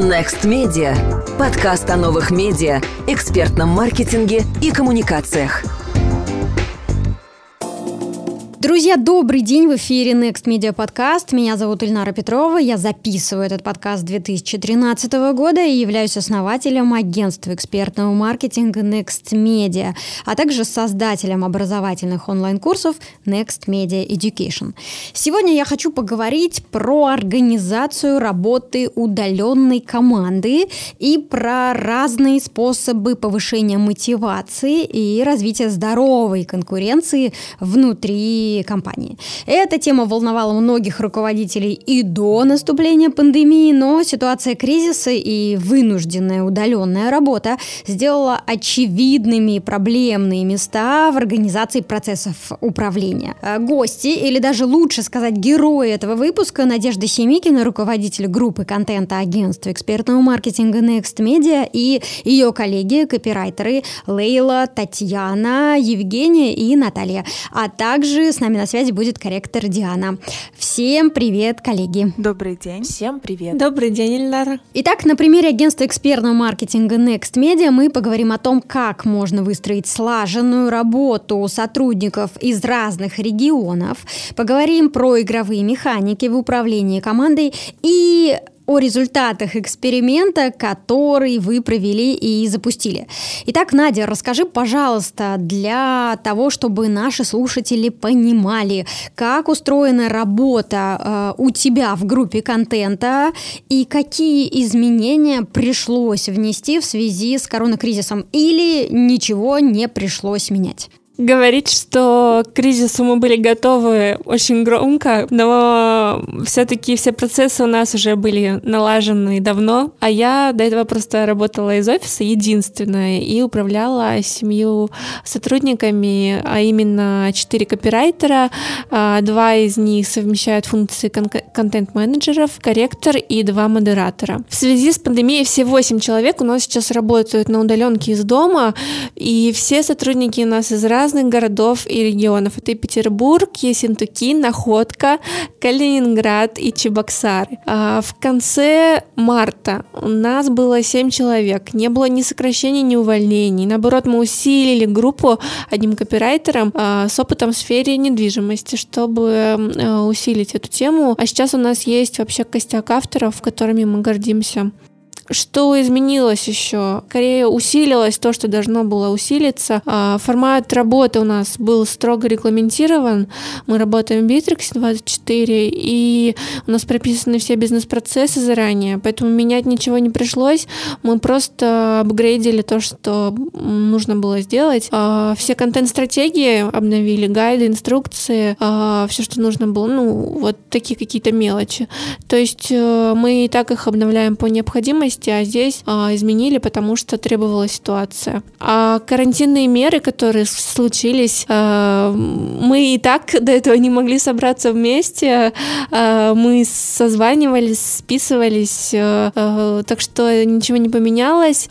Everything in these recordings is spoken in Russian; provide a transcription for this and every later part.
Next Media. Подкаст о новых медиа, экспертном маркетинге и коммуникациях. Друзья, добрый день! В эфире Next Media Podcast. Меня зовут Ильнара Петрова. Я записываю этот подкаст 2013 года и являюсь основателем агентства экспертного маркетинга Next Media, а также создателем образовательных онлайн-курсов Next Media Education. Сегодня я хочу поговорить про организацию работы удаленной команды и про разные способы повышения мотивации и развития здоровой конкуренции внутри компании. Эта тема волновала многих руководителей и до наступления пандемии, но ситуация кризиса и вынужденная удаленная работа сделала очевидными проблемные места в организации процессов управления. Э, гости, или даже лучше сказать герои этого выпуска, Надежда Семикина, руководитель группы контента агентства экспертного маркетинга Next Media и ее коллеги, копирайтеры Лейла, Татьяна, Евгения и Наталья, а также с нами на связи будет корректор Диана. Всем привет, коллеги. Добрый день. Всем привет. Добрый день, Ильнара. Итак, на примере агентства экспертного маркетинга Next Media мы поговорим о том, как можно выстроить слаженную работу сотрудников из разных регионов, поговорим про игровые механики в управлении командой и о результатах эксперимента, который вы провели и запустили. Итак, Надя, расскажи, пожалуйста, для того, чтобы наши слушатели понимали, как устроена работа э, у тебя в группе контента и какие изменения пришлось внести в связи с коронакризисом или ничего не пришлось менять говорить, что к кризису мы были готовы очень громко, но все-таки все процессы у нас уже были налажены давно, а я до этого просто работала из офиса единственная и управляла семью сотрудниками, а именно четыре копирайтера, а, два из них совмещают функции кон- контент-менеджеров, корректор и два модератора. В связи с пандемией все восемь человек у нас сейчас работают на удаленке из дома, и все сотрудники у нас из разных разных городов и регионов. Это и Петербург, Ессентуки, Находка, Калининград и Чебоксары. А в конце марта у нас было 7 человек. Не было ни сокращений, ни увольнений. Наоборот, мы усилили группу одним копирайтером а, с опытом в сфере недвижимости, чтобы а, усилить эту тему. А сейчас у нас есть вообще костяк авторов, которыми мы гордимся. Что изменилось еще? Скорее усилилось то, что должно было усилиться. А, формат работы у нас был строго регламентирован. Мы работаем в Bittrex 24, и у нас прописаны все бизнес-процессы заранее, поэтому менять ничего не пришлось. Мы просто апгрейдили то, что нужно было сделать. А, все контент-стратегии обновили, гайды, инструкции, а, все, что нужно было, ну, вот такие какие-то мелочи. То есть э, мы и так их обновляем по необходимости, месте, а здесь а, изменили, потому что требовала ситуация. А карантинные меры, которые случились, а, мы и так до этого не могли собраться вместе, а, мы созванивались, списывались, а, а, так что ничего не поменялось.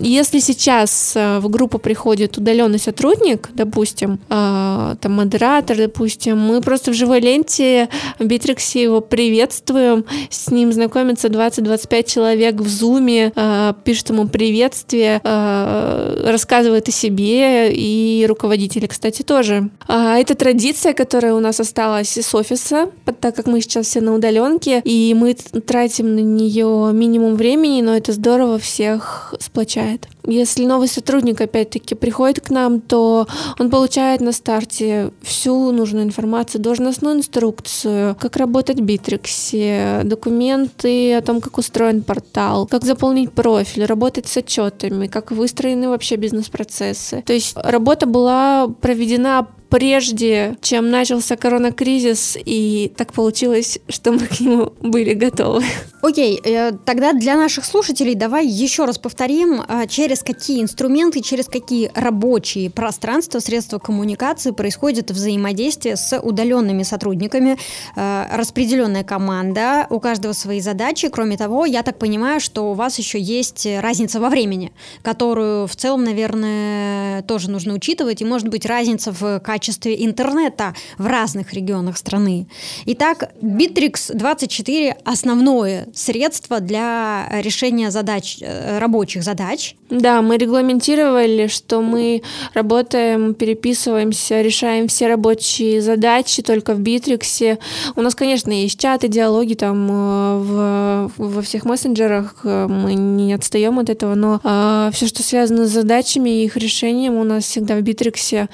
Если сейчас а, в группу приходит удаленный сотрудник, допустим, а, там модератор, допустим, мы просто в живой ленте в Битриксе его приветствуем, с ним знакомится 20-25 человек в Zoom, зуме, э, пишет ему приветствие, э, рассказывает о себе, и руководители, кстати, тоже. А, это традиция, которая у нас осталась из офиса, так как мы сейчас все на удаленке, и мы тратим на нее минимум времени, но это здорово всех сплочает. Если новый сотрудник, опять-таки, приходит к нам, то он получает на старте всю нужную информацию, должностную инструкцию, как работать в Битриксе, документы о том, как устроен портал, как заполнить профиль, работать с отчетами, как выстроены вообще бизнес-процессы. То есть работа была проведена прежде, чем начался коронакризис, и так получилось, что мы к нему были готовы. Окей, э, тогда для наших слушателей давай еще раз повторим, а, через какие инструменты, через какие рабочие пространства, средства коммуникации происходит взаимодействие с удаленными сотрудниками, э, распределенная команда, у каждого свои задачи. Кроме того, я так понимаю, что у вас еще есть разница во времени, которую в целом, наверное, тоже нужно учитывать, и может быть разница в качестве качестве интернета в разных регионах страны. Итак, Bittrex 24 – основное средство для решения задач, э, рабочих задач. Да, мы регламентировали, что мы работаем, переписываемся, решаем все рабочие задачи только в Битриксе. У нас, конечно, есть чаты, диалоги там э, в, во всех мессенджерах, э, мы не отстаем от этого, но а, все, что связано с задачами и их решением, у нас всегда в Битриксе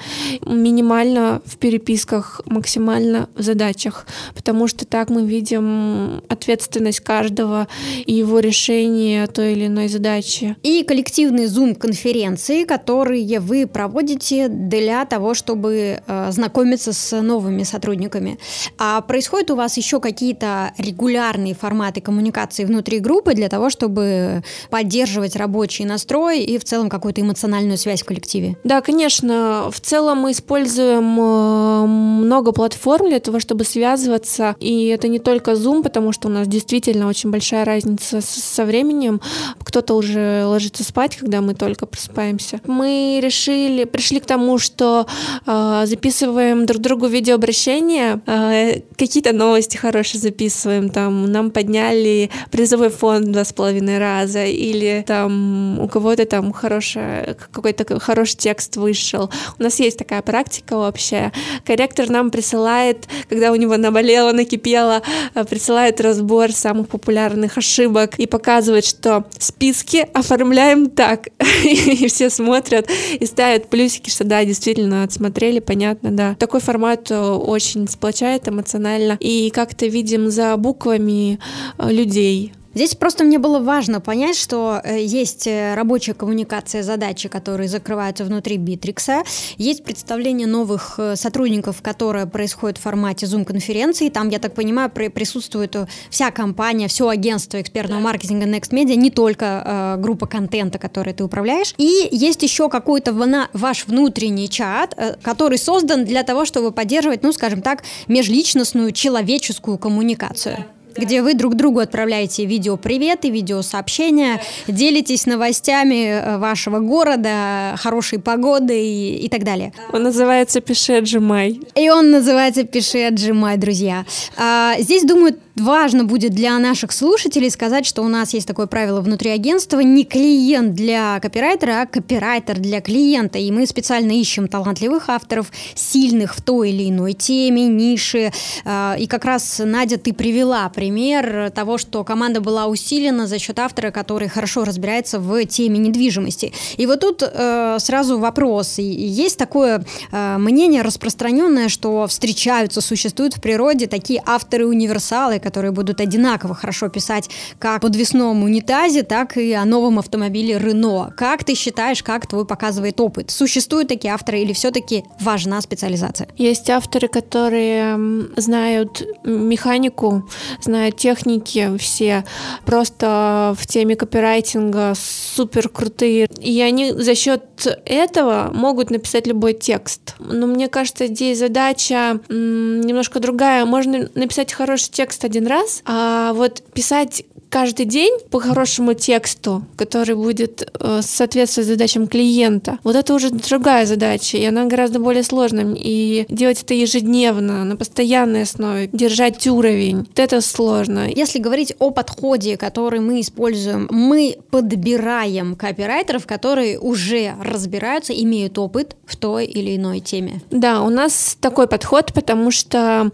минимально в переписках, максимально в задачах, потому что так мы видим ответственность каждого и его решение той или иной задачи. И коллективные Zoom-конференции, которые вы проводите для того, чтобы э, знакомиться с новыми сотрудниками. А происходят у вас еще какие-то регулярные форматы коммуникации внутри группы для того, чтобы поддерживать рабочий настрой и в целом какую-то эмоциональную связь в коллективе? Да, конечно. В целом мы используем э, много платформ для того, чтобы связываться. И это не только Zoom, потому что у нас действительно очень большая разница со временем. Кто-то уже ложится спать, когда мы только просыпаемся. Мы решили, пришли к тому, что э, записываем друг другу видеообращения, э, какие-то новости хорошие записываем, там нам подняли призовой фонд два с половиной раза, или там у кого-то там хороший, какой-то хороший текст вышел. У нас есть такая практика вообще. Корректор нам присылает, когда у него наболело, накипело, э, присылает разбор самых популярных ошибок и показывает, что списки оформляем так. И все смотрят и ставят плюсики, что да, действительно отсмотрели, понятно, да. Такой формат э, очень сплочает эмоционально. И как-то видим за буквами э, людей, Здесь просто мне было важно понять, что э, есть э, рабочая коммуникация задачи, которые закрываются внутри Битрикса, есть представление новых э, сотрудников, которое происходит в формате Zoom-конференции. Там, я так понимаю, присутствует вся компания, все агентство экспертного маркетинга Next Media, не только э, группа контента, которой ты управляешь. И есть еще какой-то ваш внутренний чат, э, который создан для того, чтобы поддерживать, ну, скажем так, межличностную человеческую коммуникацию где вы друг другу отправляете видео приветы, видео сообщения, делитесь новостями э, вашего города, хорошей погоды и, и так далее. Он называется «Пиши, отжимай». И он называется «Пиши, отжимай», друзья. А, здесь, думаю, важно будет для наших слушателей сказать, что у нас есть такое правило внутри агентства, не клиент для копирайтера, а копирайтер для клиента. И мы специально ищем талантливых авторов, сильных в той или иной теме, нише. А, и как раз, Надя, ты привела пример того, что команда была усилена за счет автора, который хорошо разбирается в теме недвижимости. И вот тут э, сразу вопрос. Есть такое э, мнение распространенное, что встречаются, существуют в природе такие авторы-универсалы, которые будут одинаково хорошо писать как о подвесном унитазе, так и о новом автомобиле Рено. Как ты считаешь, как твой показывает опыт? Существуют такие авторы или все-таки важна специализация? Есть авторы, которые знают механику, знают техники все, просто в теме копирайтинга супер крутые. И они за счет этого могут написать любой текст. Но мне кажется, здесь задача немножко другая. Можно написать хороший текст один раз, а вот писать каждый день по хорошему тексту, который будет э, соответствовать задачам клиента. Вот это уже другая задача, и она гораздо более сложная. И делать это ежедневно, на постоянной основе, держать уровень, вот это сложно. Если говорить о подходе, который мы используем, мы подбираем копирайтеров, которые уже разбираются, имеют опыт в той или иной теме. Да, у нас такой подход, потому что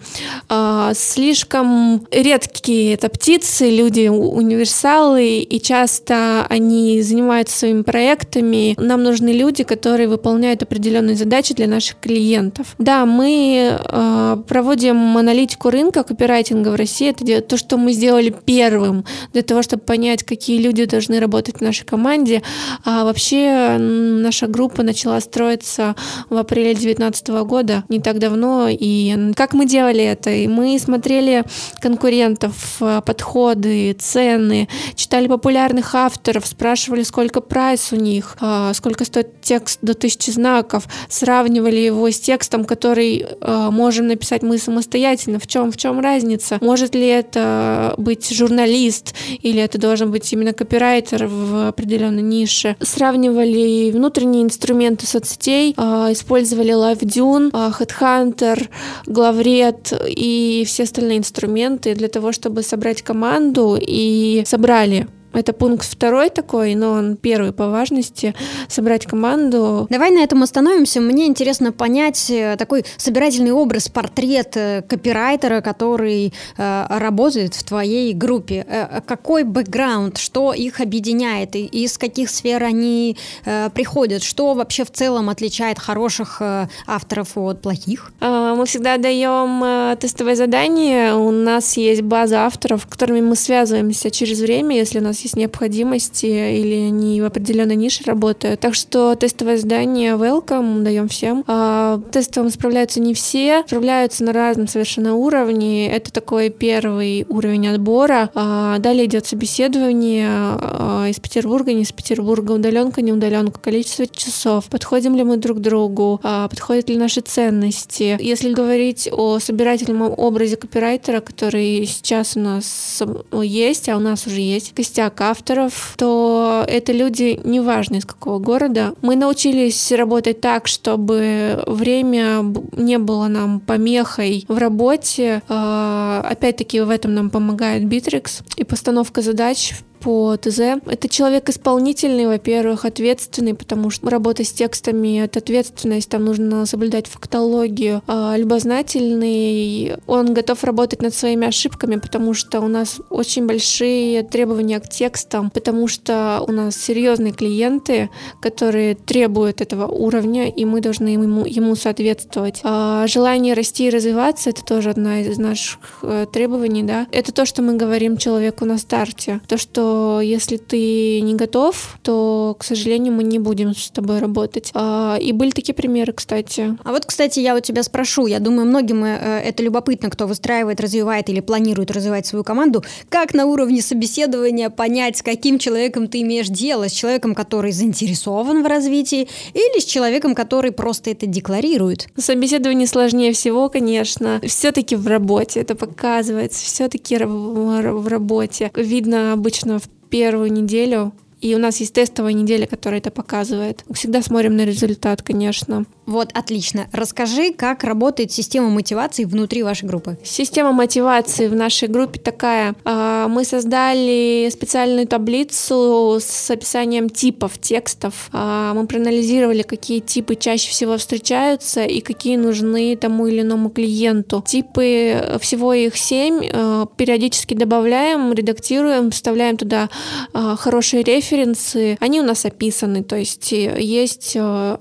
э, слишком редкие это птицы, люди универсалы, и часто они занимаются своими проектами. Нам нужны люди, которые выполняют определенные задачи для наших клиентов. Да, мы э, проводим аналитику рынка копирайтинга в России. Это то, что мы сделали первым для того, чтобы понять, какие люди должны работать в нашей команде. А вообще наша группа начала строиться в апреле 2019 года, не так давно. И как мы делали это? И мы смотрели конкурентов, подходы, цены, цены, читали популярных авторов, спрашивали, сколько прайс у них, а, сколько стоит текст до тысячи знаков, сравнивали его с текстом, который а, можем написать мы самостоятельно. В чем, в чем разница? Может ли это быть журналист или это должен быть именно копирайтер в определенной нише? Сравнивали внутренние инструменты соцсетей, а, использовали LiveDune, Headhunter, Главред и все остальные инструменты для того, чтобы собрать команду и собрали это пункт второй такой, но он первый по важности. Собрать команду. Давай на этом остановимся. Мне интересно понять э, такой собирательный образ, портрет э, копирайтера, который э, работает в твоей группе. Э, какой бэкграунд, что их объединяет, и из каких сфер они э, приходят, что вообще в целом отличает хороших э, авторов от плохих? А, мы всегда даем э, тестовое задание. У нас есть база авторов, с которыми мы связываемся через время, если у нас нас есть необходимости или они в определенной нише работают. Так что тестовое задание welcome даем всем. А, тестовым справляются не все, справляются на разном совершенно уровне. Это такой первый уровень отбора. А, далее идет собеседование а, из Петербурга, не из Петербурга, удаленка, не удаленка, количество часов, подходим ли мы друг к другу, а, подходят ли наши ценности. Если говорить о собирательном образе копирайтера, который сейчас у нас есть, а у нас уже есть костяк так авторов, то это люди, неважно из какого города. Мы научились работать так, чтобы время не было нам помехой в работе. А, опять-таки в этом нам помогает Bittrex и постановка задач по ТЗ. Это человек исполнительный, во-первых, ответственный, потому что работа с текстами — это ответственность, там нужно соблюдать фактологию. А любознательный, он готов работать над своими ошибками, потому что у нас очень большие требования к текстам, потому что у нас серьезные клиенты, которые требуют этого уровня, и мы должны ему, ему соответствовать. А желание расти и развиваться — это тоже одна из наших э, требований, да. Это то, что мы говорим человеку на старте. То, что если ты не готов, то, к сожалению, мы не будем с тобой работать. А, и были такие примеры, кстати. А вот, кстати, я у тебя спрошу, я думаю, многим э, это любопытно, кто выстраивает, развивает или планирует развивать свою команду, как на уровне собеседования понять, с каким человеком ты имеешь дело, с человеком, который заинтересован в развитии, или с человеком, который просто это декларирует? Собеседование сложнее всего, конечно. Все-таки в работе это показывается, все-таки в работе. Видно обычно первую неделю и у нас есть тестовая неделя, которая это показывает. Всегда смотрим на результат, конечно. Вот, отлично. Расскажи, как работает система мотивации внутри вашей группы. Система мотивации в нашей группе такая. А, мы создали специальную таблицу с описанием типов текстов. А, мы проанализировали, какие типы чаще всего встречаются и какие нужны тому или иному клиенту. Типы, всего их семь, а, периодически добавляем, редактируем, вставляем туда хорошие референсы. Они у нас описаны, то есть э, есть э,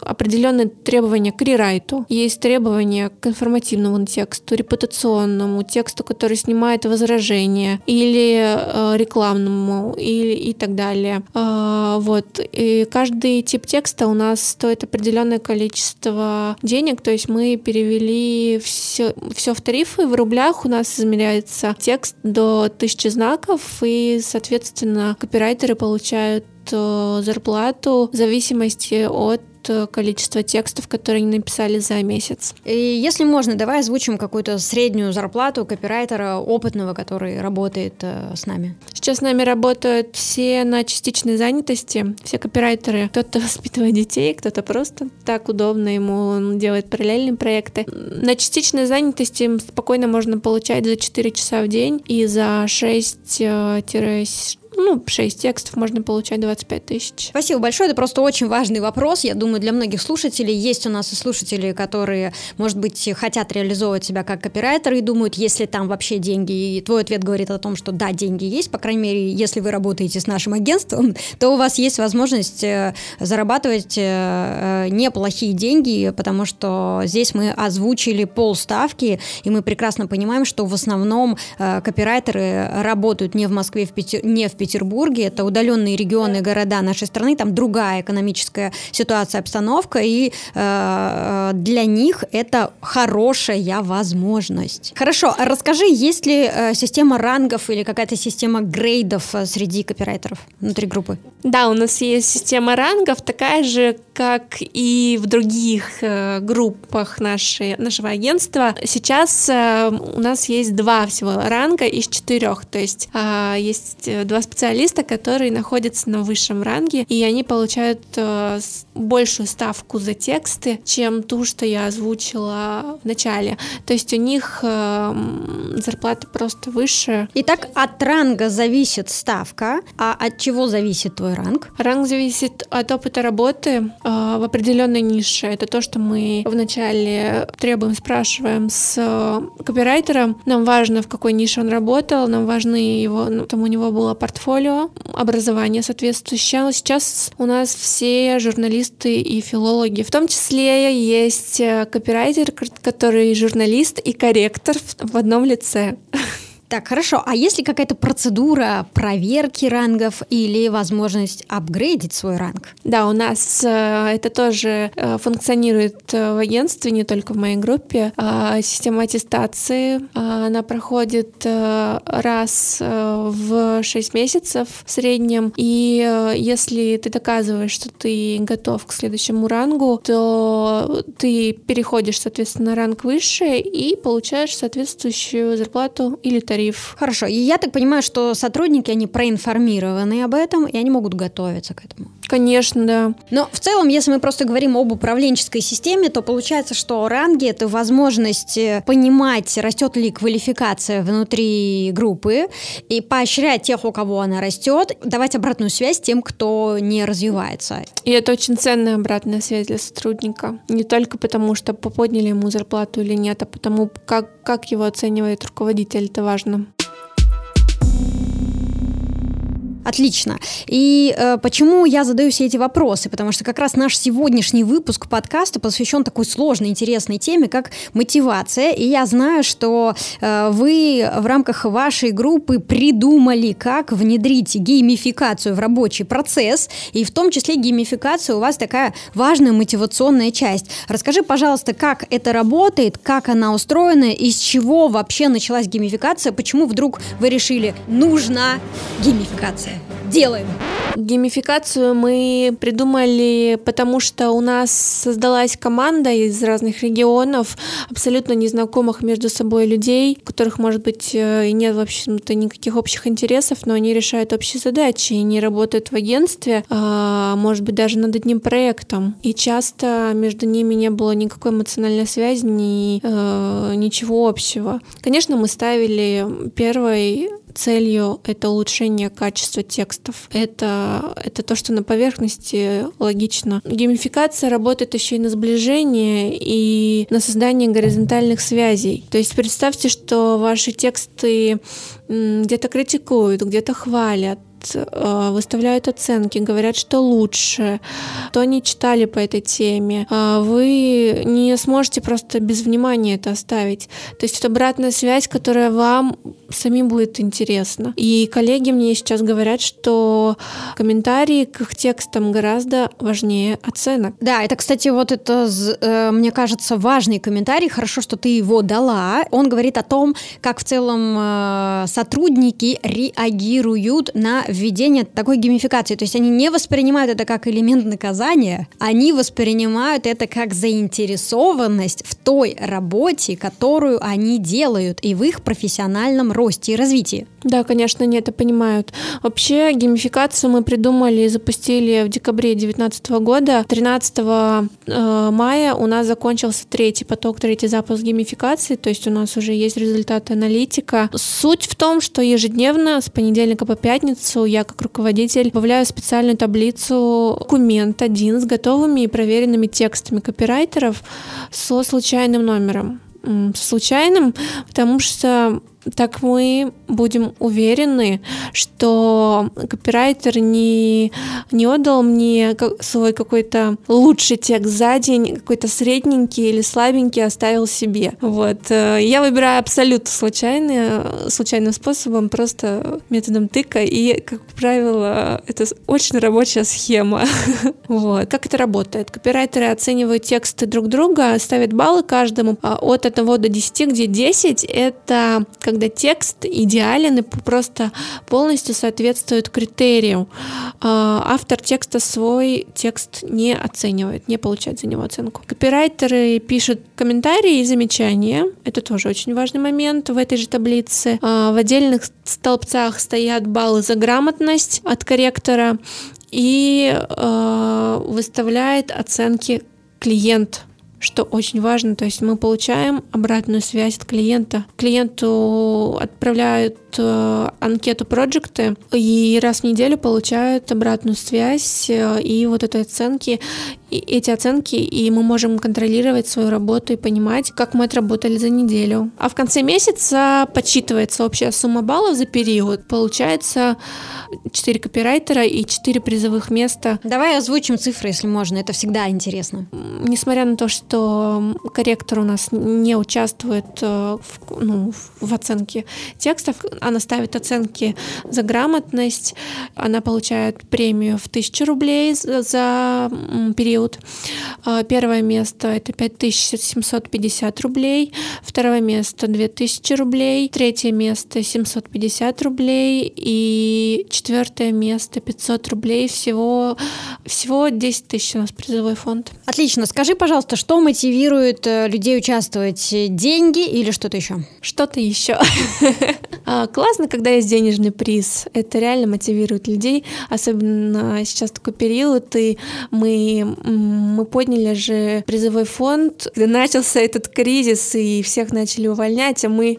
определенные требования к рерайту, есть требования к информативному тексту, репутационному, тексту, который снимает возражения, или э, рекламному, или и так далее. Э, вот. И каждый тип текста у нас стоит определенное количество денег, то есть мы перевели все, все в тарифы, в рублях у нас измеряется текст до тысячи знаков, и, соответственно, копирайтеры получают э, зарплату в зависимости от количество текстов, которые они написали за месяц. И если можно, давай озвучим какую-то среднюю зарплату копирайтера опытного, который работает э, с нами. Сейчас с нами работают все на частичной занятости, все копирайтеры. Кто-то воспитывает детей, кто-то просто так удобно ему, он делает параллельные проекты. На частичной занятости спокойно можно получать за 4 часа в день и за 6 ну, 6 текстов можно получать 25 тысяч. Спасибо большое. Это просто очень важный вопрос. Я думаю, для многих слушателей есть у нас и слушатели, которые, может быть, хотят реализовывать себя как копирайтеры и думают, если там вообще деньги. И твой ответ говорит о том, что да, деньги есть. По крайней мере, если вы работаете с нашим агентством, то у вас есть возможность э, зарабатывать э, э, неплохие деньги, потому что здесь мы озвучили полставки, и мы прекрасно понимаем, что в основном копирайтеры работают не в Москве, не в Петербурге, это удаленные регионы, города нашей страны, там другая экономическая ситуация, обстановка, и э, для них это хорошая возможность. Хорошо, а расскажи, есть ли э, система рангов или какая-то система грейдов э, среди копирайтеров внутри группы? Да, у нас есть система рангов, такая же, как и в других э, группах нашей, нашего агентства. Сейчас э, у нас есть два всего ранга из четырех, то есть э, есть два специалиста, которые находятся на высшем ранге, и они получают э, большую ставку за тексты, чем ту, что я озвучила в начале. То есть у них э, зарплата просто выше. Итак, от ранга зависит ставка, а от чего зависит твой ранг? Ранг зависит от опыта работы, Э, в определенной нише. Это то, что мы вначале требуем, спрашиваем с э, копирайтером. Нам важно, в какой нише он работал, нам важны его, ну, там у него было портфолио, образование соответствующее. Сейчас у нас все журналисты и филологи. В том числе есть э, копирайтер, который журналист и корректор в одном лице. Так, хорошо. А есть ли какая-то процедура проверки рангов или возможность апгрейдить свой ранг? Да, у нас э, это тоже э, функционирует э, в агентстве, не только в моей группе. Э, система аттестации, э, она проходит раз в 6 месяцев в среднем. И если ты доказываешь, что ты готов к следующему рангу, то ты переходишь, соответственно, на ранг выше и получаешь соответствующую зарплату или тариф тариф. Хорошо. И я так понимаю, что сотрудники, они проинформированы об этом, и они могут готовиться к этому. Конечно, да. Но в целом, если мы просто говорим об управленческой системе, то получается, что ранги — это возможность э, понимать, растет ли квалификация внутри группы, и поощрять тех, у кого она растет, давать обратную связь тем, кто не развивается. И это очень ценная обратная связь для сотрудника. Не только потому, что подняли ему зарплату или нет, а потому, как, как его оценивает руководитель, это важно. Абсолютно. Отлично. И э, почему я задаю все эти вопросы? Потому что как раз наш сегодняшний выпуск подкаста посвящен такой сложной, интересной теме, как мотивация. И я знаю, что э, вы в рамках вашей группы придумали, как внедрить геймификацию в рабочий процесс. И в том числе геймификация у вас такая важная мотивационная часть. Расскажи, пожалуйста, как это работает, как она устроена, из чего вообще началась геймификация, почему вдруг вы решили, нужна геймификация? Делаем. Геймификацию мы придумали, потому что у нас создалась команда из разных регионов, абсолютно незнакомых между собой людей, у которых, может быть, э, и нет, в общем-то, никаких общих интересов, но они решают общие задачи, и они работают в агентстве, а, может быть, даже над одним проектом. И часто между ними не было никакой эмоциональной связи, ни, э, ничего общего. Конечно, мы ставили первой целью это улучшение качества текстов. Это, это то, что на поверхности логично. Геймификация работает еще и на сближение и на создание горизонтальных связей. То есть представьте, что ваши тексты где-то критикуют, где-то хвалят, выставляют оценки, говорят, что лучше, то они читали по этой теме. А вы не сможете просто без внимания это оставить. То есть это обратная связь, которая вам самим будет интересна. И коллеги мне сейчас говорят, что комментарии к их текстам гораздо важнее оценок. Да, это, кстати, вот это, э, мне кажется, важный комментарий. Хорошо, что ты его дала. Он говорит о том, как в целом э, сотрудники реагируют на введение такой геймификации. То есть они не воспринимают это как элемент наказания, они воспринимают это как заинтересованность в той работе, которую они делают, и в их профессиональном росте и развитии. Да, конечно, они это понимают. Вообще геймификацию мы придумали и запустили в декабре 2019 года. 13 э, мая у нас закончился третий поток, третий запуск геймификации, то есть у нас уже есть результаты аналитика. Суть в том, что ежедневно с понедельника по пятницу я как руководитель добавляю специальную таблицу документ один с готовыми и проверенными текстами копирайтеров со случайным номером. Случайным, потому что так мы будем уверены, что копирайтер не, не отдал мне свой какой-то лучший текст за день, какой-то средненький или слабенький оставил себе. Вот. Э, я выбираю абсолютно случайно, случайным способом, просто методом тыка, и, как правило, это очень рабочая схема. Вот. Как это работает? Копирайтеры оценивают тексты друг друга, ставят баллы каждому а, от 1 до 10, где 10 — это когда текст идеален и просто полностью соответствует критерию. А, автор текста свой текст не оценивает, не получает за него оценку. Копирайтеры пишут комментарии и замечания. Это тоже очень важный момент в этой же таблице. А, в отдельных столбцах стоят баллы за грамотность от корректора и э, выставляет оценки клиент что очень важно, то есть мы получаем обратную связь от клиента. Клиенту отправляют э, анкету проекты и раз в неделю получают обратную связь э, и вот этой оценки эти оценки, и мы можем контролировать свою работу и понимать, как мы отработали за неделю. А в конце месяца подсчитывается общая сумма баллов за период. Получается 4 копирайтера и 4 призовых места. Давай озвучим цифры, если можно, это всегда интересно. Несмотря на то, что корректор у нас не участвует э, в, ну, в оценке текстов, она ставит оценки за грамотность, она получает премию в 1000 рублей за период период. А, первое место это 5750 рублей, второе место 2000 рублей, третье место 750 рублей и четвертое место 500 рублей. Всего, всего 10 тысяч у нас призовой фонд. Отлично. Скажи, пожалуйста, что мотивирует э, людей участвовать? Деньги или что-то еще? Что-то еще. А, классно, когда есть денежный приз. Это реально мотивирует людей, особенно сейчас такой период, и мы мы подняли же призовой фонд, когда начался этот кризис и всех начали увольнять, а мы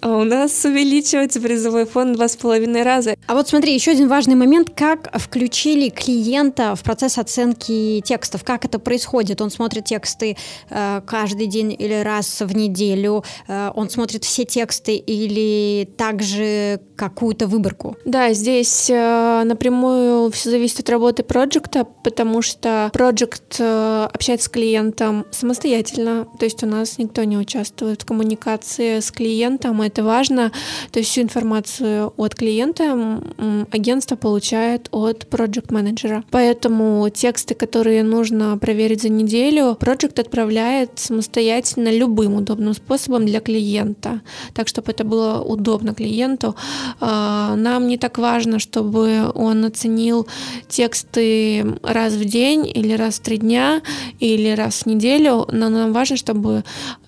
а у нас увеличивается призовой фонд два с половиной раза. А вот смотри, еще один важный момент, как включили клиента в процесс оценки текстов, как это происходит? Он смотрит тексты э, каждый день или раз в неделю, э, он смотрит все тексты или также какую-то выборку? Да, здесь э, напрямую все зависит от работы проекта, потому что проект Project э, общается с клиентом самостоятельно, то есть у нас никто не участвует в коммуникации с клиентом, это важно. То есть всю информацию от клиента агентство получает от Project менеджера. Поэтому тексты, которые нужно проверить за неделю, Project отправляет самостоятельно любым удобным способом для клиента, так чтобы это было удобно клиенту. А, нам не так важно, чтобы он оценил тексты раз в день или раз раз в три дня или раз в неделю, но нам важно, чтобы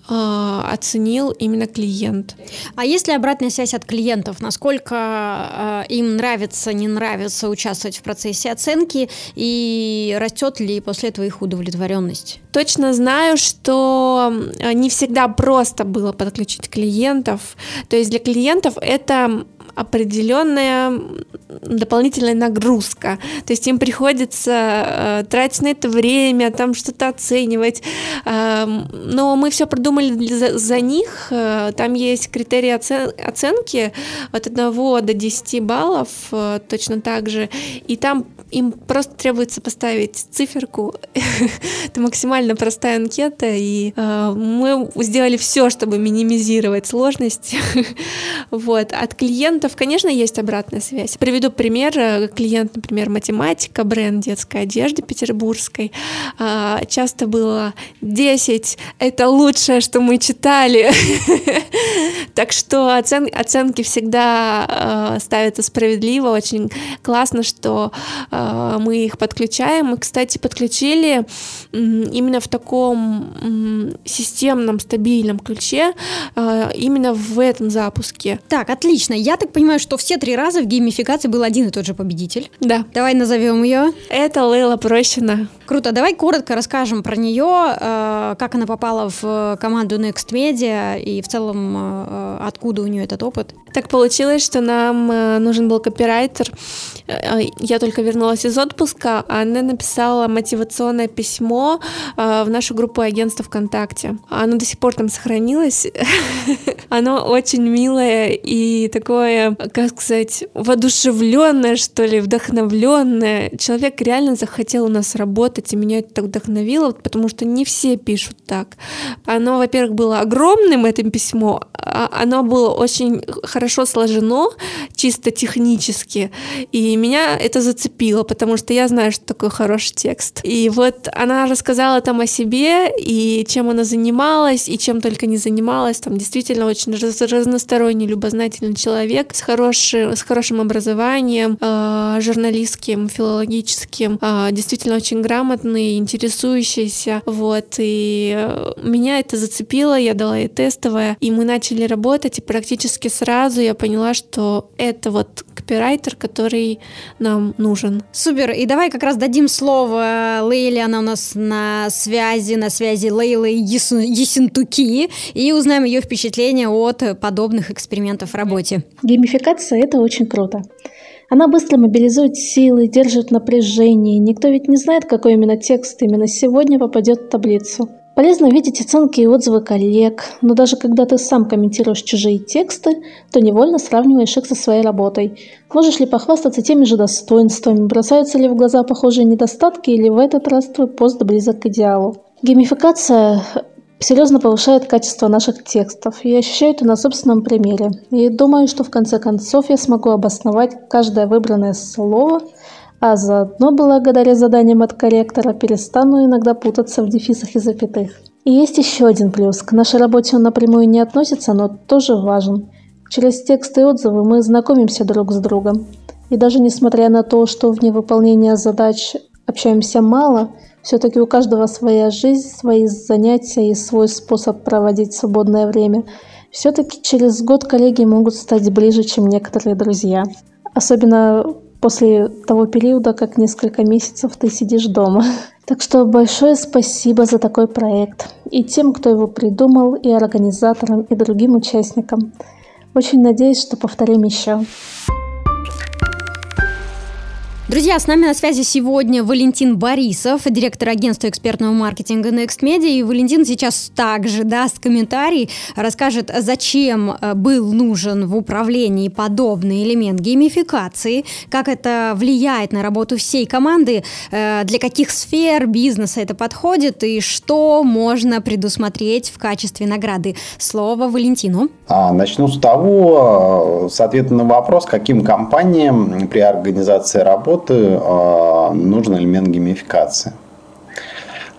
э, оценил именно клиент. А есть ли обратная связь от клиентов? Насколько э, им нравится, не нравится участвовать в процессе оценки и растет ли после этого их удовлетворенность? Точно знаю, что не всегда просто было подключить клиентов. То есть для клиентов это определенная дополнительная нагрузка. То есть им приходится э, тратить на это время, там что-то оценивать. Э, но мы все продумали за, за них. Э, там есть критерии оцен оценки от 1 до 10 баллов э, точно так же. И там им просто требуется поставить циферку. это максимально простая анкета, и э, мы сделали все, чтобы минимизировать сложность. вот. От клиентов, конечно, есть обратная связь. Приведу пример. Клиент, например, математика, бренд детской одежды петербургской. Э, часто было 10. Это лучшее, что мы читали. так что оцен оценки всегда э, ставятся справедливо. Очень классно, что э, мы их подключаем. Мы, кстати, подключили именно в таком системном, стабильном ключе, э, именно в этом запуске. Так, отлично. Я так понимаю, что все три раза в геймификации был один и тот же победитель. Да. Давай назовем ее. Это Лейла Прощина. Круто. Давай коротко расскажем про нее, э, как она попала в команду Next Media и в целом э, откуда у нее этот опыт. Так получилось, что нам э, нужен был копирайтер. Я только вернулась из отпуска, а она написала мотивационное письмо в нашу группу агентства ВКонтакте. Оно до сих пор там сохранилось. Оно очень милое и такое, как сказать, воодушевленное, что ли, вдохновленное. Человек реально захотел у нас работать, и меня это так вдохновило, потому что не все пишут так. Оно, во-первых, было огромным, это письмо, а оно было очень хорошо сложено, чисто технически, и меня это зацепило, потому что я знаю, что такое хороший текст. И вот она рассказала там о себе, и чем она занималась, и чем только не занималась, там действительно очень разносторонний, любознательный человек с хорошим, с хорошим образованием, э, журналистским, филологическим, э, действительно очень грамотный, интересующийся, вот, и э, меня это зацепило, я дала ей тестовое, и мы начали работать, и практически сразу я поняла, что это вот копирайтер, который нам нужен. Супер, и давай как раз дадим слово Лейле, она у нас на связи, на связи Лейлы Есентуки, и узнаем ее впечатления от подобных экспериментов в работе. Геймификация – это очень круто. Она быстро мобилизует силы, держит напряжение. Никто ведь не знает, какой именно текст именно сегодня попадет в таблицу. Полезно видеть оценки и отзывы коллег, но даже когда ты сам комментируешь чужие тексты, то невольно сравниваешь их со своей работой. Можешь ли похвастаться теми же достоинствами, бросаются ли в глаза похожие недостатки или в этот раз твой пост близок к идеалу. Геймификация серьезно повышает качество наших текстов. Я ощущаю это на собственном примере. И думаю, что в конце концов я смогу обосновать каждое выбранное слово, а заодно, благодаря заданиям от корректора, перестану иногда путаться в дефисах и запятых. И есть еще один плюс. К нашей работе он напрямую не относится, но тоже важен. Через тексты и отзывы мы знакомимся друг с другом. И даже несмотря на то, что в невыполнение задач общаемся мало – все-таки у каждого своя жизнь, свои занятия и свой способ проводить свободное время. Все-таки через год коллеги могут стать ближе, чем некоторые друзья. Особенно после того периода, как несколько месяцев ты сидишь дома. Так что большое спасибо за такой проект. И тем, кто его придумал, и организаторам, и другим участникам. Очень надеюсь, что повторим еще. Друзья, с нами на связи сегодня Валентин Борисов, директор агентства экспертного маркетинга Next Media. И Валентин сейчас также даст комментарий, расскажет, зачем э, был нужен в управлении подобный элемент геймификации, как это влияет на работу всей команды, э, для каких сфер бизнеса это подходит и что можно предусмотреть в качестве награды. Слово Валентину. А, начну с того, э, соответственно, вопрос, каким компаниям при организации работы работы а, нужен элемент геймификации.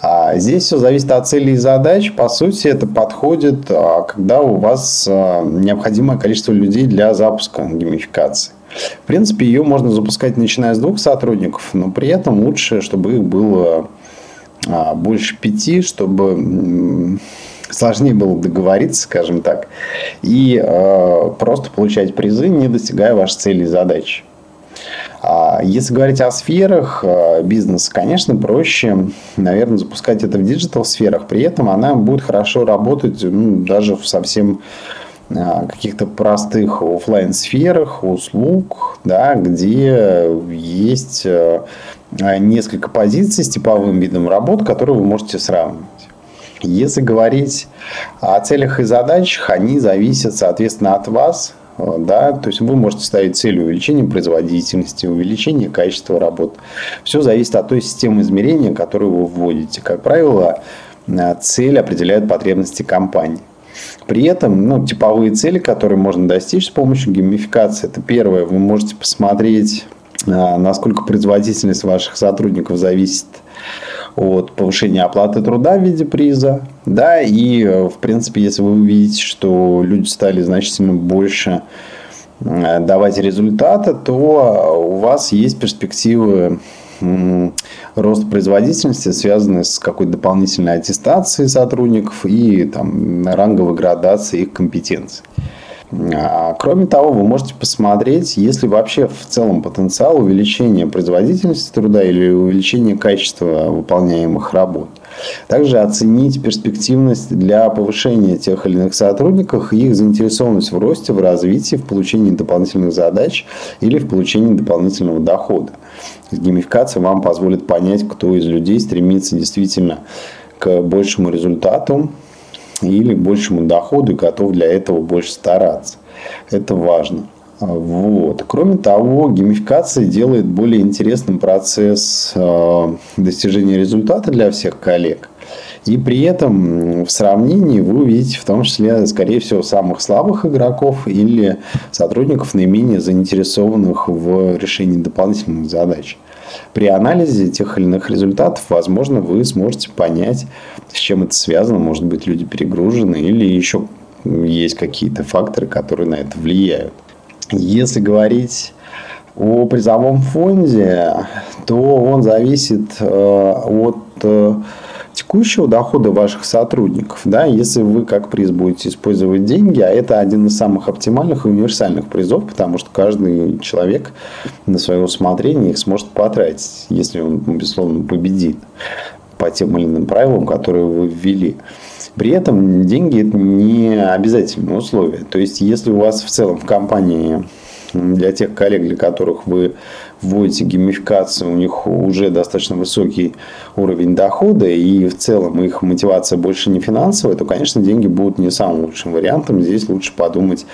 А здесь все зависит от целей и задач. По сути, это подходит, а, когда у вас необходимое количество людей для запуска геймификации. В принципе, ее можно запускать начиная с двух сотрудников, но при этом лучше, чтобы их было больше пяти, чтобы сложнее было договориться, скажем так, и просто получать призы, не достигая вашей цели и задачи. А если говорить о сферах э, бизнеса, конечно, проще, наверное, запускать это в диджитал-сферах. При этом она будет хорошо работать ну, даже в совсем э, каких-то простых офлайн сферах услуг, да, где есть э, несколько позиций с типовым видом работ, которые вы можете сравнивать. Если говорить о целях и задачах, они зависят, соответственно, от вас, да, то есть вы можете ставить цель увеличения производительности, увеличения качества работы. Все зависит от той системы измерения, которую вы вводите. Как правило, э, цель определяет потребности компании. При этом ну, типовые цели, которые можно достичь с помощью геймификации, это первое, вы можете посмотреть, э, насколько производительность ваших сотрудников зависит от повышения оплаты труда в виде приза. Да, и, э, в принципе, если вы увидите, что люди стали значительно больше э, давать результата, то у вас есть перспективы роста производительности, связанные с какой-то дополнительной аттестацией сотрудников и там, ранговой градацией их компетенций. А, кроме того, вы можете посмотреть, есть ли вообще в целом потенциал увеличения производительности труда или увеличения качества выполняемых работ. Также оценить перспективность для повышения тех или иных сотрудников и их заинтересованность в росте, в развитии, в получении дополнительных задач или в получении дополнительного дохода. Геймификация вам позволит понять, кто из людей стремится действительно к большему результату или к большему доходу и готов для этого больше стараться. Это важно. Вот. Кроме того, геймификация делает более интересным процесс э, достижения результата для всех коллег. И при этом в сравнении вы увидите в том числе, скорее всего, самых слабых игроков или сотрудников, наименее заинтересованных в решении дополнительных задач. При анализе тех или иных результатов, возможно, вы сможете понять, с чем это связано. Может быть, люди перегружены или еще есть какие-то факторы, которые на это влияют. Если говорить о призовом фонде, то он зависит э, от э, текущего дохода ваших сотрудников. Да, если вы как приз будете использовать деньги, а это один из самых оптимальных и универсальных призов, потому что каждый человек на свое усмотрение их сможет потратить, если он, безусловно, победит по тем или иным правилам, которые вы ввели. При этом деньги это не обязательное условие. То есть, если у вас в целом в компании для тех коллег, для которых вы вводите геймификацию, у них уже достаточно высокий уровень дохода, и в целом их мотивация больше не финансовая, то, конечно, деньги будут не самым лучшим вариантом. Здесь лучше подумать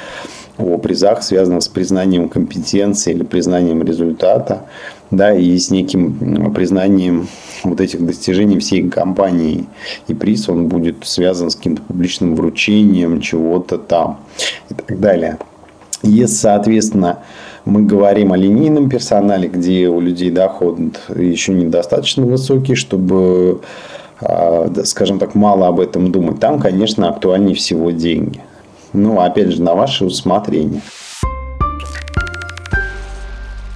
о призах, связанных с признанием компетенции или признанием результата, да, и с неким признанием вот этих достижений всей компании. И приз, он будет связан с каким-то публичным вручением чего-то там и так далее. Если, соответственно, мы говорим о линейном персонале, где у людей доход еще недостаточно высокий, чтобы, а, скажем так, мало об этом думать. Там, конечно, актуальнее всего деньги. Ну, опять же, на ваше усмотрение.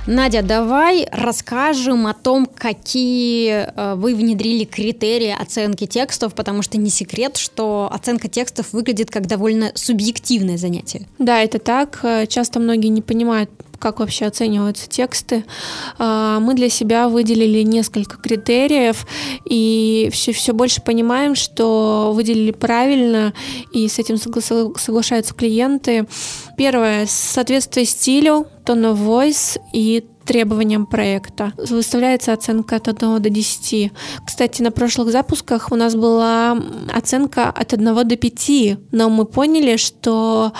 Надя, давай расскажем о том, какие э, вы внедрили критерии оценки текстов, потому что не секрет, что оценка текстов выглядит как довольно субъективное занятие. Да, это так. Э, часто многие не понимают, как вообще оцениваются тексты. А, мы для себя выделили несколько критериев и все, все больше понимаем, что выделили правильно, и с этим соглашаются клиенты. Первое, соответствие стилю, tone of voice и требованиям проекта. Выставляется оценка от 1 до 10. Кстати, на прошлых запусках у нас была оценка от 1 до 5, но мы поняли, что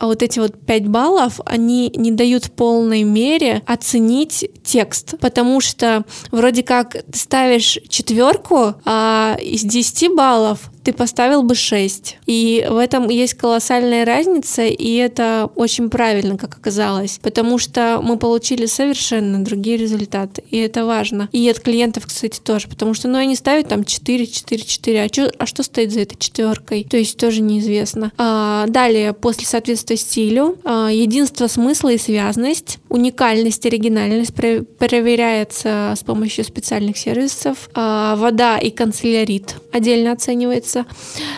вот эти вот 5 баллов, они не дают в полной мере оценить текст, потому что вроде как ты ставишь четверку, а из 10 баллов ты поставил бы 6. И в этом есть колоссальная разница, и это очень правильно, как оказалось, потому что мы получили совершенно другие результаты, и это важно. И от клиентов, кстати, тоже, потому что, ну, они ставят там 4, 4, 4, а, чё, а что стоит за этой четверкой? То есть тоже неизвестно. А, далее, после соответствия стилю, а, единство смысла и связность, уникальность, оригинальность проверяется с помощью специальных сервисов, а, вода и канцелярит отдельно оценивается, называется.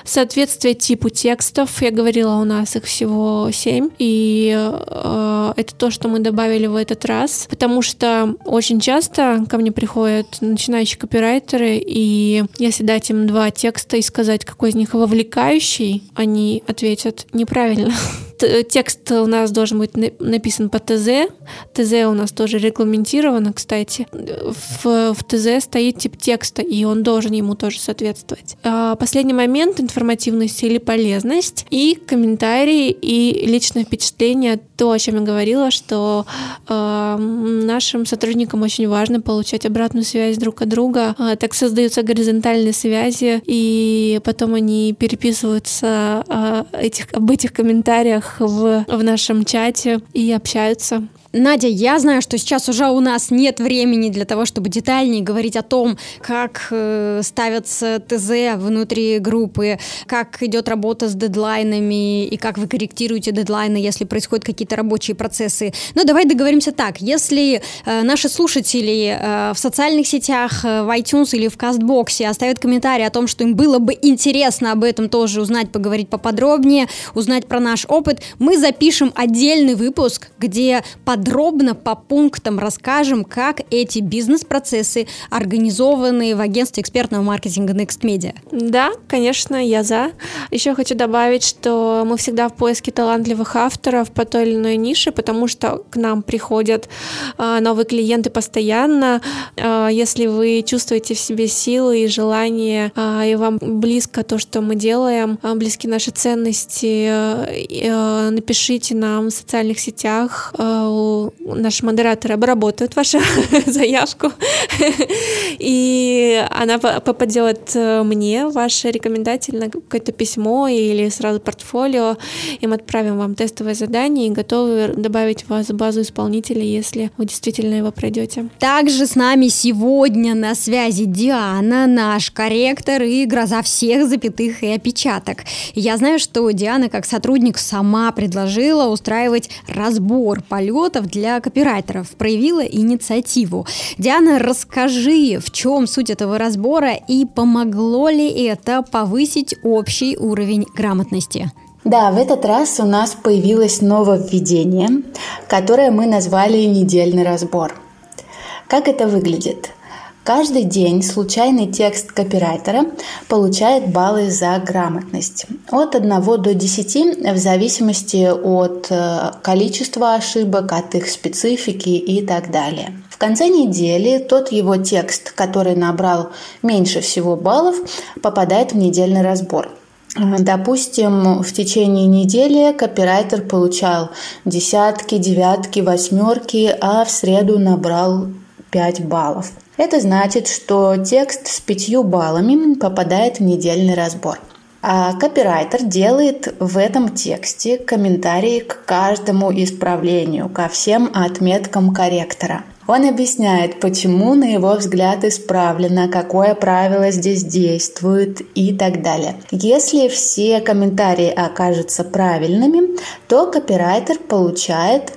Соответствие типу текстов. Я говорила, у нас их всего семь. И э, это то, что мы добавили в этот раз. Потому что очень часто ко мне приходят начинающие копирайтеры, и если дать им два текста и сказать, какой из них вовлекающий, они ответят неправильно. Текст у нас должен быть написан по ТЗ. ТЗ у нас тоже регламентировано, кстати. В, в ТЗ стоит тип текста, и он должен ему тоже соответствовать. А последний момент — информативность или полезность, и комментарии, и личное впечатление, то, о чем я говорила, что э, нашим сотрудникам очень важно получать обратную связь друг от друга. Э, так создаются горизонтальные связи, и потом они переписываются э, этих, об этих комментариях в, в нашем чате и общаются. Надя, я знаю, что сейчас уже у нас нет времени для того, чтобы детальнее говорить о том, как э, ставятся ТЗ внутри группы, как идет работа с дедлайнами и как вы корректируете дедлайны, если происходят какие-то рабочие процессы. Но давай договоримся так. Если э, наши слушатели э, в социальных сетях, э, в iTunes или в Кастбоксе оставят комментарий о том, что им было бы интересно об этом тоже узнать, поговорить поподробнее, узнать про наш опыт, мы запишем отдельный выпуск, где подробно по пунктам расскажем, как эти бизнес-процессы организованы в агентстве экспертного маркетинга Next Media. Да, конечно, я за. Еще хочу добавить, что мы всегда в поиске талантливых авторов по той или иной нише, потому что к нам приходят э, новые клиенты постоянно. Э, если вы чувствуете в себе силы и желание, э, и вам близко то, что мы делаем, близки наши ценности, напишите нам в социальных сетях. Э, наши модераторы обработают вашу заявку, и она попадет э, мне, ваше рекомендательное какое-то письмо или сразу портфолио, и мы отправим вам тестовое задание и готовы добавить вас в базу исполнителей, если вы действительно его пройдете. Также с нами сегодня на связи Диана, наш корректор и гроза всех запятых и опечаток. Я знаю, что Диана как сотрудник сама предложила устраивать разбор полетов для копирайтеров, проявила инициативу. Диана, расскажи, в чем суть этого разбора и помогло ли это повысить общий уровень грамотности? Да, в этот раз у нас появилось нововведение, которое мы назвали «недельный разбор». Как это выглядит? Каждый день случайный текст копирайтера получает баллы за грамотность. От 1 до 10 в зависимости от э, количества ошибок, от их специфики и так далее. В конце недели тот его текст, который набрал меньше всего баллов, попадает в недельный разбор. Допустим, в течение недели копирайтер получал десятки, девятки, восьмерки, а в среду набрал 5 баллов. Это значит, что текст с пятью баллами попадает в недельный разбор. А копирайтер делает в этом тексте комментарии к каждому исправлению, ко всем отметкам корректора. Он объясняет, почему, на его взгляд, исправлено, какое правило здесь действует и так далее. Если все комментарии окажутся правильными, то копирайтер получает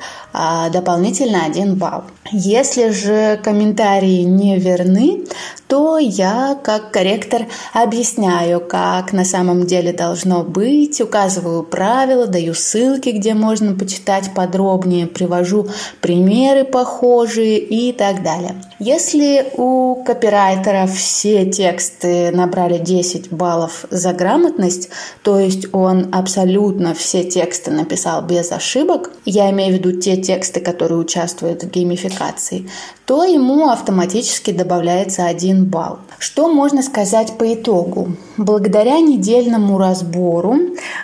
дополнительно один балл. Если же комментарии не верны, то я как корректор объясняю, как на самом деле должно быть, указываю правила, даю ссылки, где можно почитать подробнее, привожу примеры похожие и так далее. Если у копирайтера все тексты набрали 10 баллов за грамотность, то есть он абсолютно все тексты написал без ошибок, я имею в виду те тексты, которые участвуют в геймификации, то ему автоматически добавляется один балл. Что можно сказать по итогу? Благодаря недельному разбору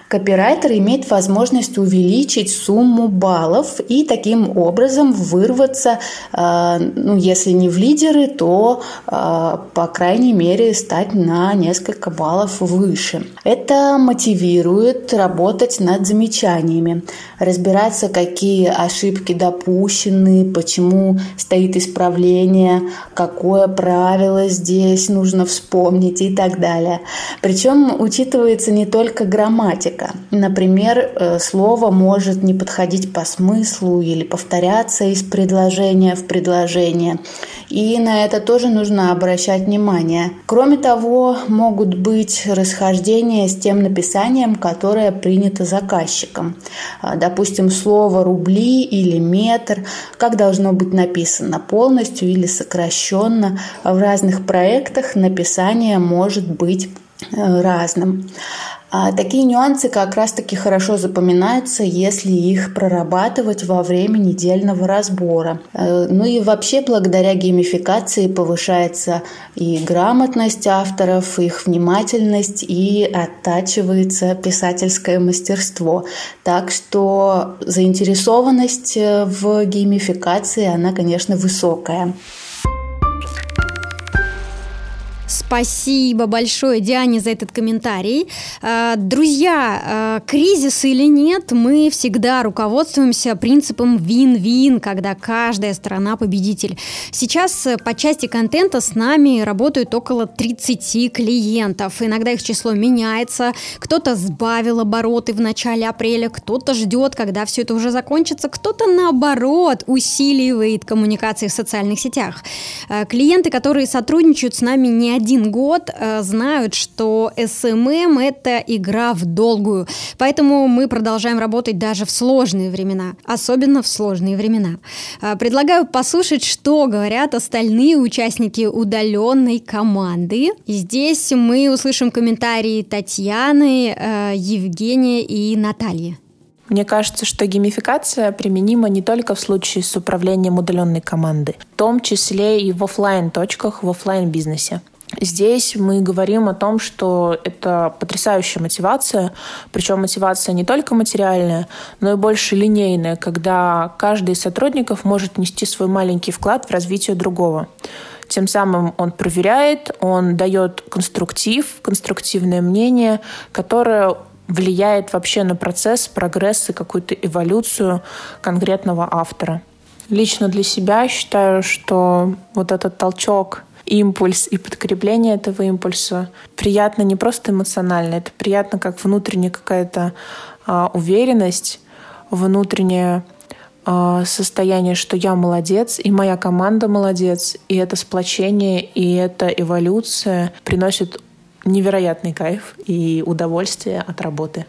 копирайтер имеет возможность увеличить сумму баллов и таким образом вырваться, э, ну, если не в лидеры, то, э, по крайней мере, стать на несколько баллов выше. Это мотивирует работать над замечаниями, разбираться, какие ошибки допущены, почему стоит исправление исправления, какое правило здесь нужно вспомнить и так далее. Причем учитывается не только грамматика. Например, э, слово может не подходить по смыслу или повторяться из предложения в предложение. И на это тоже нужно обращать внимание. Кроме того, могут быть расхождения с тем написанием, которое принято заказчиком. А, допустим, слово «рубли» или «метр», как должно быть написано, полностью или сокращенно. В разных проектах написание может быть разным. А такие нюансы как раз-таки хорошо запоминаются, если их прорабатывать во время недельного разбора. Э, ну и вообще благодаря геймификации повышается и грамотность авторов, их внимательность и оттачивается писательское мастерство. Так что заинтересованность э, в геймификации, она, конечно, высокая. Спасибо большое Диане за этот комментарий. Э, друзья, э, кризис или нет, мы всегда руководствуемся принципом вин-вин, когда каждая страна победитель. Сейчас по части контента с нами работают около 30 клиентов. Иногда их число меняется. Кто-то сбавил обороты в начале апреля, кто-то ждет, когда все это уже закончится, кто-то наоборот усиливает коммуникации в социальных сетях. Клиенты, которые сотрудничают с нами не один год, э, знают, что SMM – это игра в долгую. Поэтому мы продолжаем работать даже в сложные времена, особенно в сложные времена. Э, предлагаю послушать, что говорят остальные участники удаленной команды. Здесь мы услышим комментарии Татьяны, э, Евгения и Натальи. Мне кажется, что геймификация применима не только в случае с управлением удаленной команды, в том числе и в офлайн точках в офлайн бизнесе. Здесь мы говорим о том, что это потрясающая мотивация, причем мотивация не только материальная, но и больше линейная, когда каждый из сотрудников может нести свой маленький вклад в развитие другого. Тем самым он проверяет, он дает конструктив, конструктивное мнение, которое влияет вообще на процесс, прогресс и какую-то эволюцию конкретного автора. Лично для себя считаю, что вот этот толчок импульс и подкрепление этого импульса приятно не просто эмоционально, это приятно как внутренняя какая-то а, уверенность, внутреннее а, состояние, что я молодец, и моя команда молодец, и это сплочение, и эта эволюция приносит невероятный кайф и удовольствие от работы.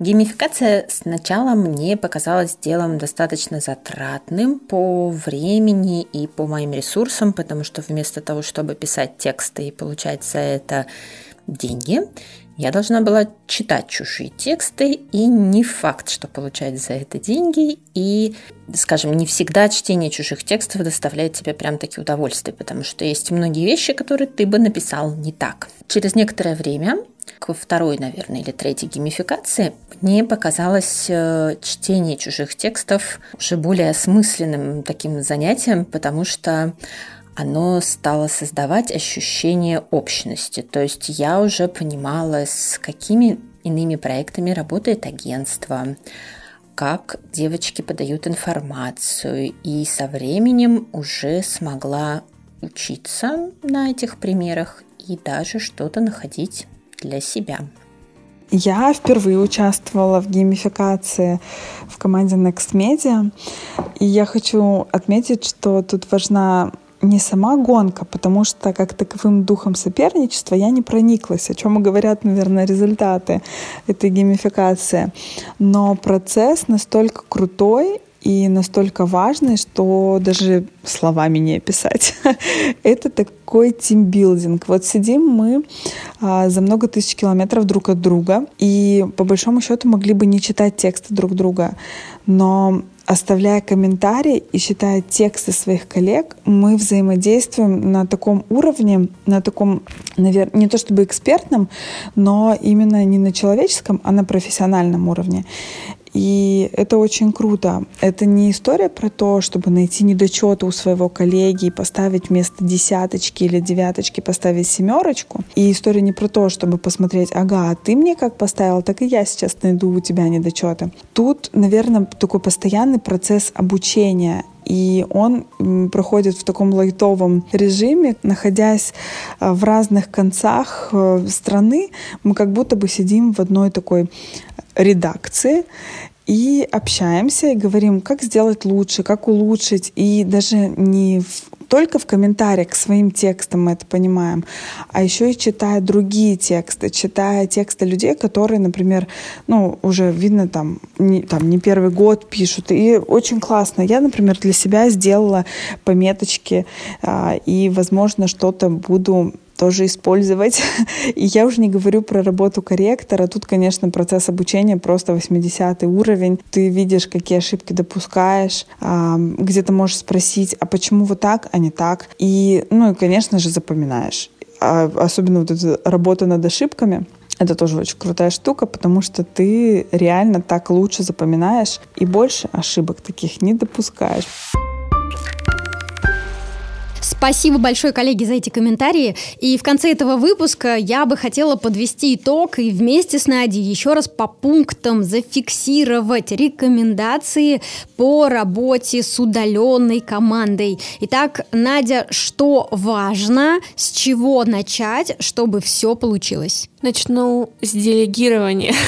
Геймификация сначала мне показалась делом достаточно затратным по времени и по моим ресурсам, потому что вместо того, чтобы писать тексты и получать за это деньги, я должна была читать чужие тексты, и не факт, что получать за это деньги. И, скажем, не всегда чтение чужих текстов доставляет тебе прям таки удовольствие, потому что есть многие вещи, которые ты бы написал не так. Через некоторое время, к второй, наверное, или третьей геймификации, мне показалось э, чтение чужих текстов уже более осмысленным таким занятием, потому что оно стало создавать ощущение общности. То есть я уже понимала, с какими иными проектами работает агентство, как девочки подают информацию, и со временем уже смогла учиться на этих примерах и даже что-то находить для себя. Я впервые участвовала в геймификации в команде Next Media, и я хочу отметить, что тут важна не сама гонка, потому что как таковым духом соперничества я не прониклась, о чем и говорят, наверное, результаты этой геймификации. Но процесс настолько крутой и настолько важный, что даже словами не описать. Это такой тимбилдинг. Вот сидим мы а, за много тысяч километров друг от друга, и по большому счету могли бы не читать тексты друг друга, но оставляя комментарии и читая тексты своих коллег, мы взаимодействуем на таком уровне, на таком, наверное, не то чтобы экспертном, но именно не на человеческом, а на профессиональном уровне. И это очень круто. Это не история про то, чтобы найти недочеты у своего коллеги и поставить вместо десяточки или девяточки поставить семерочку. И история не про то, чтобы посмотреть, ага, а ты мне как поставил, так и я сейчас найду у тебя недочеты. Тут, наверное, такой постоянный процесс обучения и он проходит в таком лайтовом режиме, находясь э, в разных концах э, страны, мы как будто бы сидим в одной такой редакции и общаемся и говорим, как сделать лучше, как улучшить. И даже не в, только в комментариях к своим текстам мы это понимаем, а еще и читая другие тексты, читая тексты людей, которые, например, ну, уже видно там не, там, не первый год пишут. И очень классно. Я, например, для себя сделала пометочки, а, и, возможно, что-то буду тоже использовать. И я уже не говорю про работу корректора. Тут, конечно, процесс обучения просто 80 уровень. Ты видишь, какие ошибки допускаешь, где ты можешь спросить, а почему вот так, а не так. И, ну и, конечно же, запоминаешь. А особенно вот эта работа над ошибками. Это тоже очень крутая штука, потому что ты реально так лучше запоминаешь и больше ошибок таких не допускаешь. Спасибо большое, коллеги, за эти комментарии. И в конце этого выпуска я бы хотела подвести итог и вместе с Надей еще раз по пунктам зафиксировать рекомендации по работе с удаленной командой. Итак, Надя, что важно, с чего начать, чтобы все получилось? Начну с делегирования.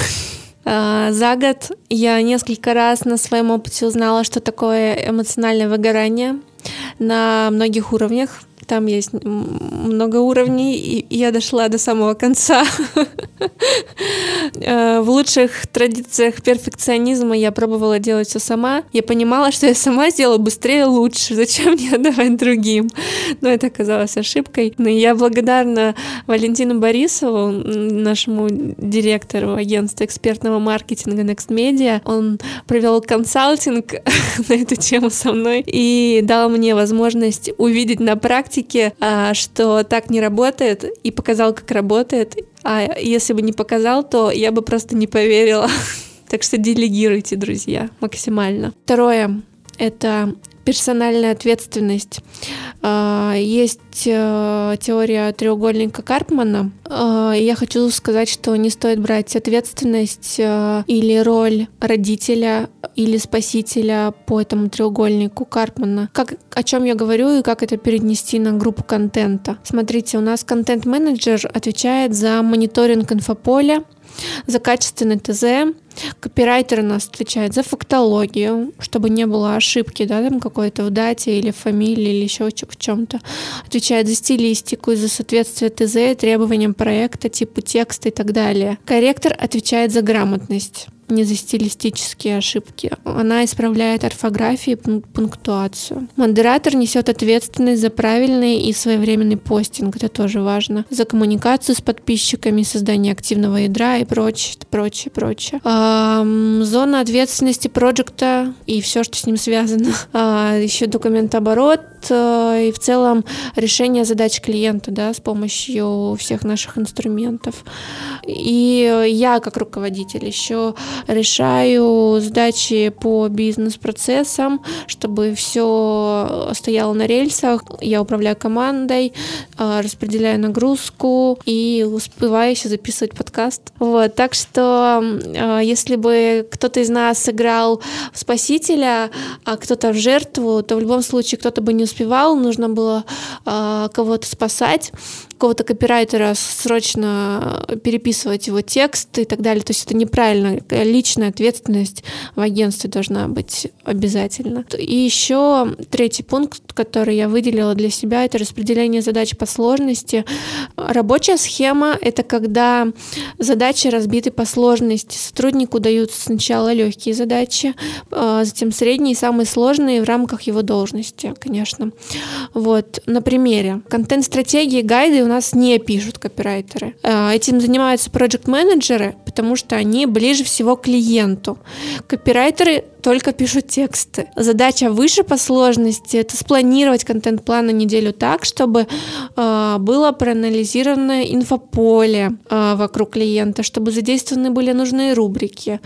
А, за год я несколько раз на своем опыте узнала, что такое эмоциональное выгорание на многих уровнях. Там есть много уровней, и я дошла до самого конца. Э, в лучших традициях перфекционизма я пробовала делать все сама. Я понимала, что я сама сделала быстрее лучше. Зачем мне отдавать другим? Но это оказалось ошибкой. Но я благодарна Валентину Борисову, нашему директору агентства экспертного маркетинга Next Media. Он провел консалтинг на эту тему со мной и дал мне возможность увидеть на практике, а, что так не работает, и показал, как работает. А если бы не показал, то я бы просто не поверила. Так что делегируйте, друзья, максимально. Второе — это персональная ответственность. А, есть э, теория треугольника Карпмана. А, я хочу сказать, что не стоит брать ответственность э, или роль родителя или спасителя по этому треугольнику Карпмана. Как, о чем я говорю и как это перенести на группу контента. Смотрите, у нас контент-менеджер отвечает за мониторинг инфополя, за качественный ТЗ. Копирайтер у нас отвечает за фактологию, чтобы не было ошибки, да, там какой-то в дате или в фамилии или еще в чем-то. Отвечает за стилистику, за соответствие ТЗ требованиям проекта, типу текста и так далее. Корректор отвечает за грамотность не за стилистические ошибки. Она исправляет орфографию и пунктуацию. Модератор несет ответственность за правильный и своевременный постинг, это тоже важно. За коммуникацию с подписчиками, создание активного ядра и прочее, прочее, прочее. А, зона ответственности проекта и все, что с ним связано. А, еще документооборот э, и в целом решение задач клиента да, с помощью всех наших инструментов. И я как руководитель еще решаю задачи по бизнес-процессам, чтобы все стояло на рельсах. Я управляю командой, а, распределяю нагрузку и успеваю еще записывать подкаст. Вот, так что а, если бы кто-то из нас сыграл в спасителя, а кто-то в жертву, то в любом случае кто-то бы не успевал, нужно было а, кого-то спасать какого-то копирайтера срочно переписывать его текст и так далее. То есть это неправильно. Личная ответственность в агентстве должна быть обязательно. И еще третий пункт, который я выделила для себя, это распределение задач по сложности. Рабочая схема — это когда задачи разбиты по сложности. Сотруднику даются сначала легкие задачи, а затем средние и самые сложные в рамках его должности, конечно. Вот, на примере. Контент-стратегии, гайды у нас не пишут копирайтеры. А, этим занимаются проект-менеджеры, потому что они ближе всего к клиенту. Копирайтеры только пишут тексты. Задача выше по сложности — это спланировать контент-план на неделю так, чтобы э, было проанализировано инфополе э, вокруг клиента, чтобы задействованы были нужные рубрики,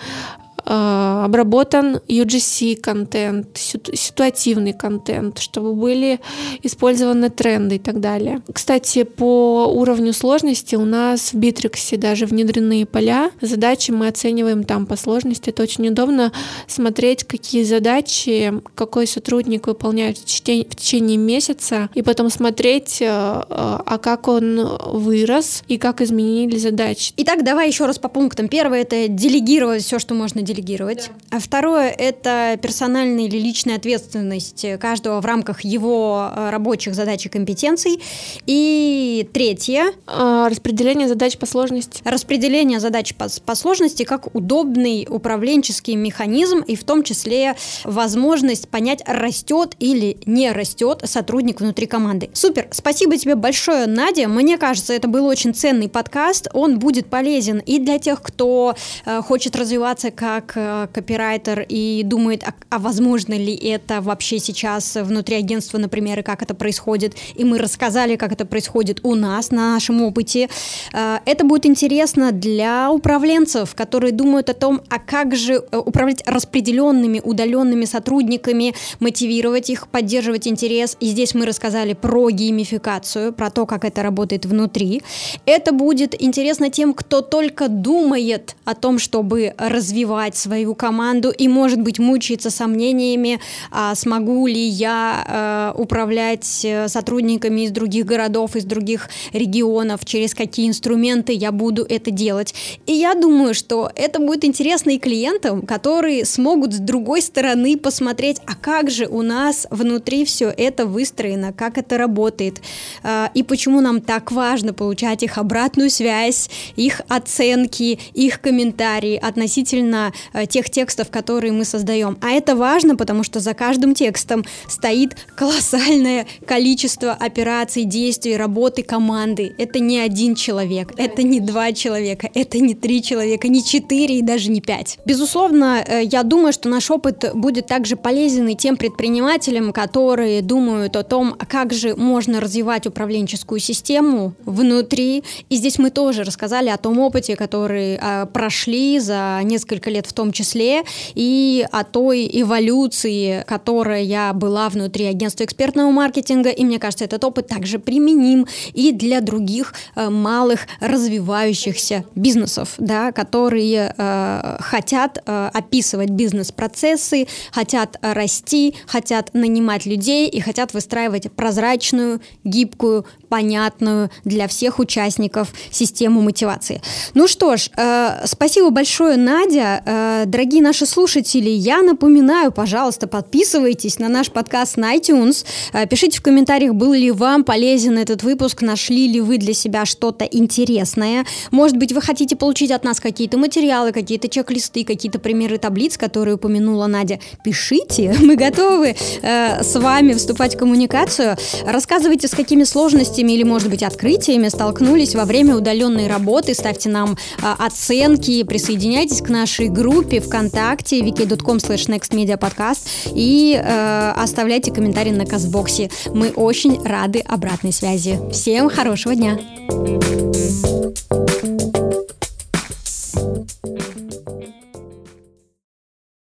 обработан UGC контент, ситуативный контент, чтобы были использованы тренды и так далее. Кстати, по уровню сложности у нас в Битриксе даже внедрены поля. Задачи мы оцениваем там по сложности. Это очень удобно смотреть, какие задачи какой сотрудник выполняет в течение, месяца, и потом смотреть, э, а как он вырос и как изменили задачи. Итак, давай еще раз по пунктам. Первое — это делегировать все, что можно делегировать. Да. А второе — это персональная или личная ответственность каждого в рамках его э, рабочих задач и компетенций. И третье а, — распределение задач по сложности. Распределение задач по, по сложности как удобный управленческий механизм и в том числе возможность понять, растет или не растет сотрудник внутри команды. Супер! Спасибо тебе большое, Надя. Мне кажется, это был очень ценный подкаст. Он будет полезен и для тех, кто э, хочет развиваться как как э, копирайтер и думает, а, а возможно ли это вообще сейчас внутри агентства, например, и как это происходит, и мы рассказали, как это происходит у нас, на нашем опыте. Э, это будет интересно для управленцев, которые думают о том, а как же э, управлять распределенными, удаленными сотрудниками, мотивировать их, поддерживать интерес. И здесь мы рассказали про геймификацию, про то, как это работает внутри. Это будет интересно тем, кто только думает о том, чтобы развивать свою команду и, может быть, мучается сомнениями, а смогу ли я э, управлять э, сотрудниками из других городов, из других регионов, через какие инструменты я буду это делать. И я думаю, что это будет интересно и клиентам, которые смогут с другой стороны посмотреть, а как же у нас внутри все это выстроено, как это работает, э, и почему нам так важно получать их обратную связь, их оценки, их комментарии относительно тех текстов, которые мы создаем. А это важно, потому что за каждым текстом стоит колоссальное количество операций, действий, работы команды. Это не один человек, это не два человека, это не три человека, не четыре и даже не пять. Безусловно, э, я думаю, что наш опыт будет также полезен и тем предпринимателям, которые думают о том, как же можно развивать управленческую систему внутри. И здесь мы тоже рассказали о том опыте, который э, прошли за несколько лет в том числе, и о той эволюции, которая была внутри агентства экспертного маркетинга. И мне кажется, этот опыт также применим и для других э, малых развивающихся бизнесов, да, которые э, хотят э, описывать бизнес-процессы, хотят расти, хотят нанимать людей и хотят выстраивать прозрачную, гибкую, понятную для всех участников систему мотивации. Ну что ж, э, спасибо большое, Надя. Э, дорогие наши слушатели, я напоминаю, пожалуйста, подписывайтесь на наш подкаст на iTunes. Э, пишите в комментариях, был ли вам полезен этот выпуск, нашли ли вы для себя что-то интересное. Может быть, вы хотите получить от нас какие-то материалы, какие-то чек-листы, какие-то примеры таблиц, которые упомянула Надя. Пишите, мы готовы э, с вами вступать в коммуникацию. Рассказывайте, с какими сложностями или, может быть, открытиями столкнулись во время удаленной работы. Ставьте нам оценки, присоединяйтесь к нашей группе ВКонтакте wiki.com slash nextmediapodcast и э, оставляйте комментарии на Казбоксе. Мы очень рады обратной связи. Всем хорошего дня! thank you